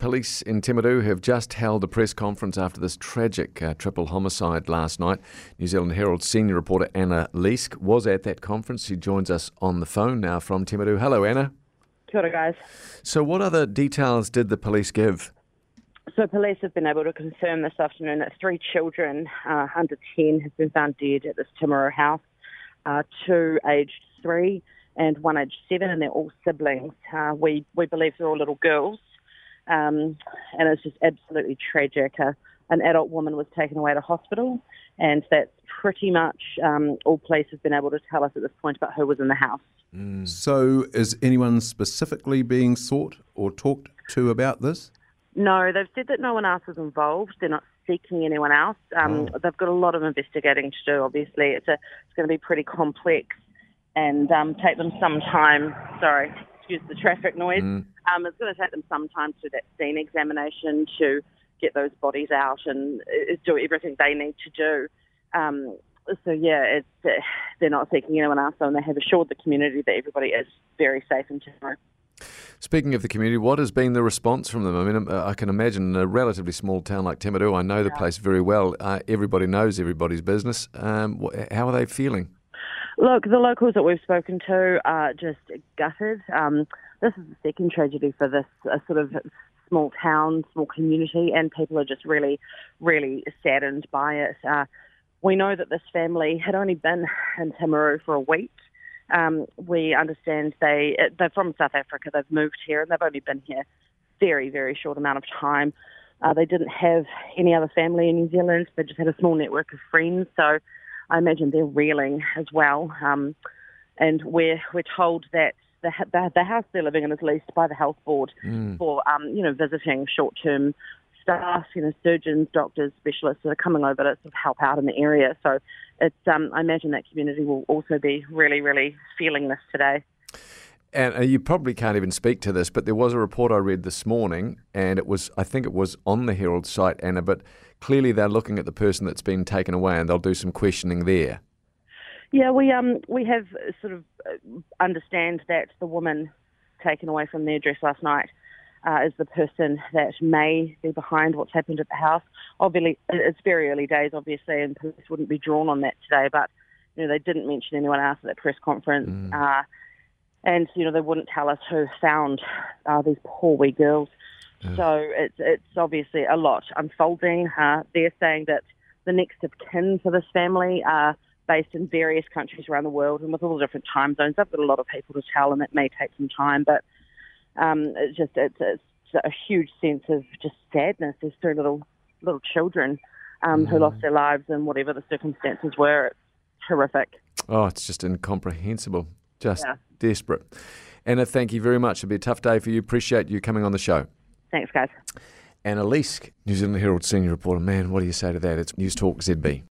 Police in Timaru have just held a press conference after this tragic uh, triple homicide last night. New Zealand Herald senior reporter Anna Leask was at that conference. She joins us on the phone now from Timaru. Hello, Anna. Kia ora, guys. So, what other details did the police give? So, police have been able to confirm this afternoon that three children uh, under 10 have been found dead at this Timaru house, uh, two aged three and one aged seven, and they're all siblings. Uh, we, we believe they're all little girls. Um, and it's just absolutely tragic. Uh, an adult woman was taken away to hospital, and that's pretty much um, all police have been able to tell us at this point about who was in the house. Mm. So, is anyone specifically being sought or talked to about this? No, they've said that no one else is involved. They're not seeking anyone else. Um, oh. They've got a lot of investigating to do. Obviously, it's a it's going to be pretty complex and um, take them some time. Sorry, excuse the traffic noise. Mm. Um, it's going to take them some time to do that scene examination to get those bodies out and uh, do everything they need to do. Um, so yeah, it's, uh, they're not seeking anyone else, and they have assured the community that everybody is very safe in Timaru. Speaking of the community, what has been the response from them? I mean, uh, I can imagine in a relatively small town like Timaru, I know the yeah. place very well. Uh, everybody knows everybody's business. Um, how are they feeling? Look, the locals that we've spoken to are just gutted. Um, this is the second tragedy for this sort of small town, small community, and people are just really, really saddened by it. Uh, we know that this family had only been in Timaru for a week. Um, we understand they they're from South Africa. They've moved here and they've only been here very, very short amount of time. Uh, they didn't have any other family in New Zealand. They just had a small network of friends. So I imagine they're reeling as well. Um, and we're we're told that the, the, the house they're living in is leased by the health board mm. for um, you know visiting short term staff, you know surgeons, doctors, specialists that are coming over to sort of help out in the area. So it's um, I imagine that community will also be really really feeling this today. And you probably can't even speak to this, but there was a report I read this morning, and it was, I think it was on the Herald site, Anna, but clearly they're looking at the person that's been taken away and they'll do some questioning there. Yeah, we um we have sort of uh, understand that the woman taken away from the address last night uh, is the person that may be behind what's happened at the house. Obviously, it's very early days, obviously, and police wouldn't be drawn on that today. But you know, they didn't mention anyone else at that press conference. Mm. Uh, and you know they wouldn't tell us who found uh, these poor wee girls. Yeah. So it's it's obviously a lot unfolding. Uh, they're saying that the next of kin for this family are based in various countries around the world, and with all the different time zones, I've got a lot of people to tell, and it may take some time. But um, it's just it's, it's a huge sense of just sadness. There's three little little children um, mm. who lost their lives, and whatever the circumstances were, it's horrific. Oh, it's just incomprehensible. Just yeah. desperate. Anna, thank you very much. It'll be a tough day for you. Appreciate you coming on the show. Thanks, guys. Anna Leask, New Zealand Herald senior reporter. Man, what do you say to that? It's News Talk ZB.